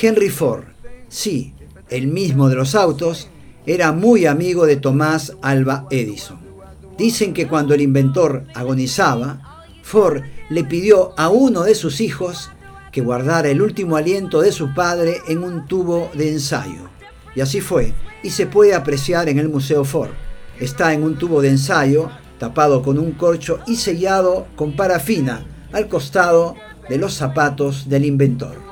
Henry Ford, sí, el mismo de los autos, era muy amigo de Tomás Alba Edison. Dicen que cuando el inventor agonizaba, Ford le pidió a uno de sus hijos que guardara el último aliento de su padre en un tubo de ensayo. Y así fue, y se puede apreciar en el Museo Ford. Está en un tubo de ensayo, tapado con un corcho y sellado con parafina al costado de los zapatos del inventor.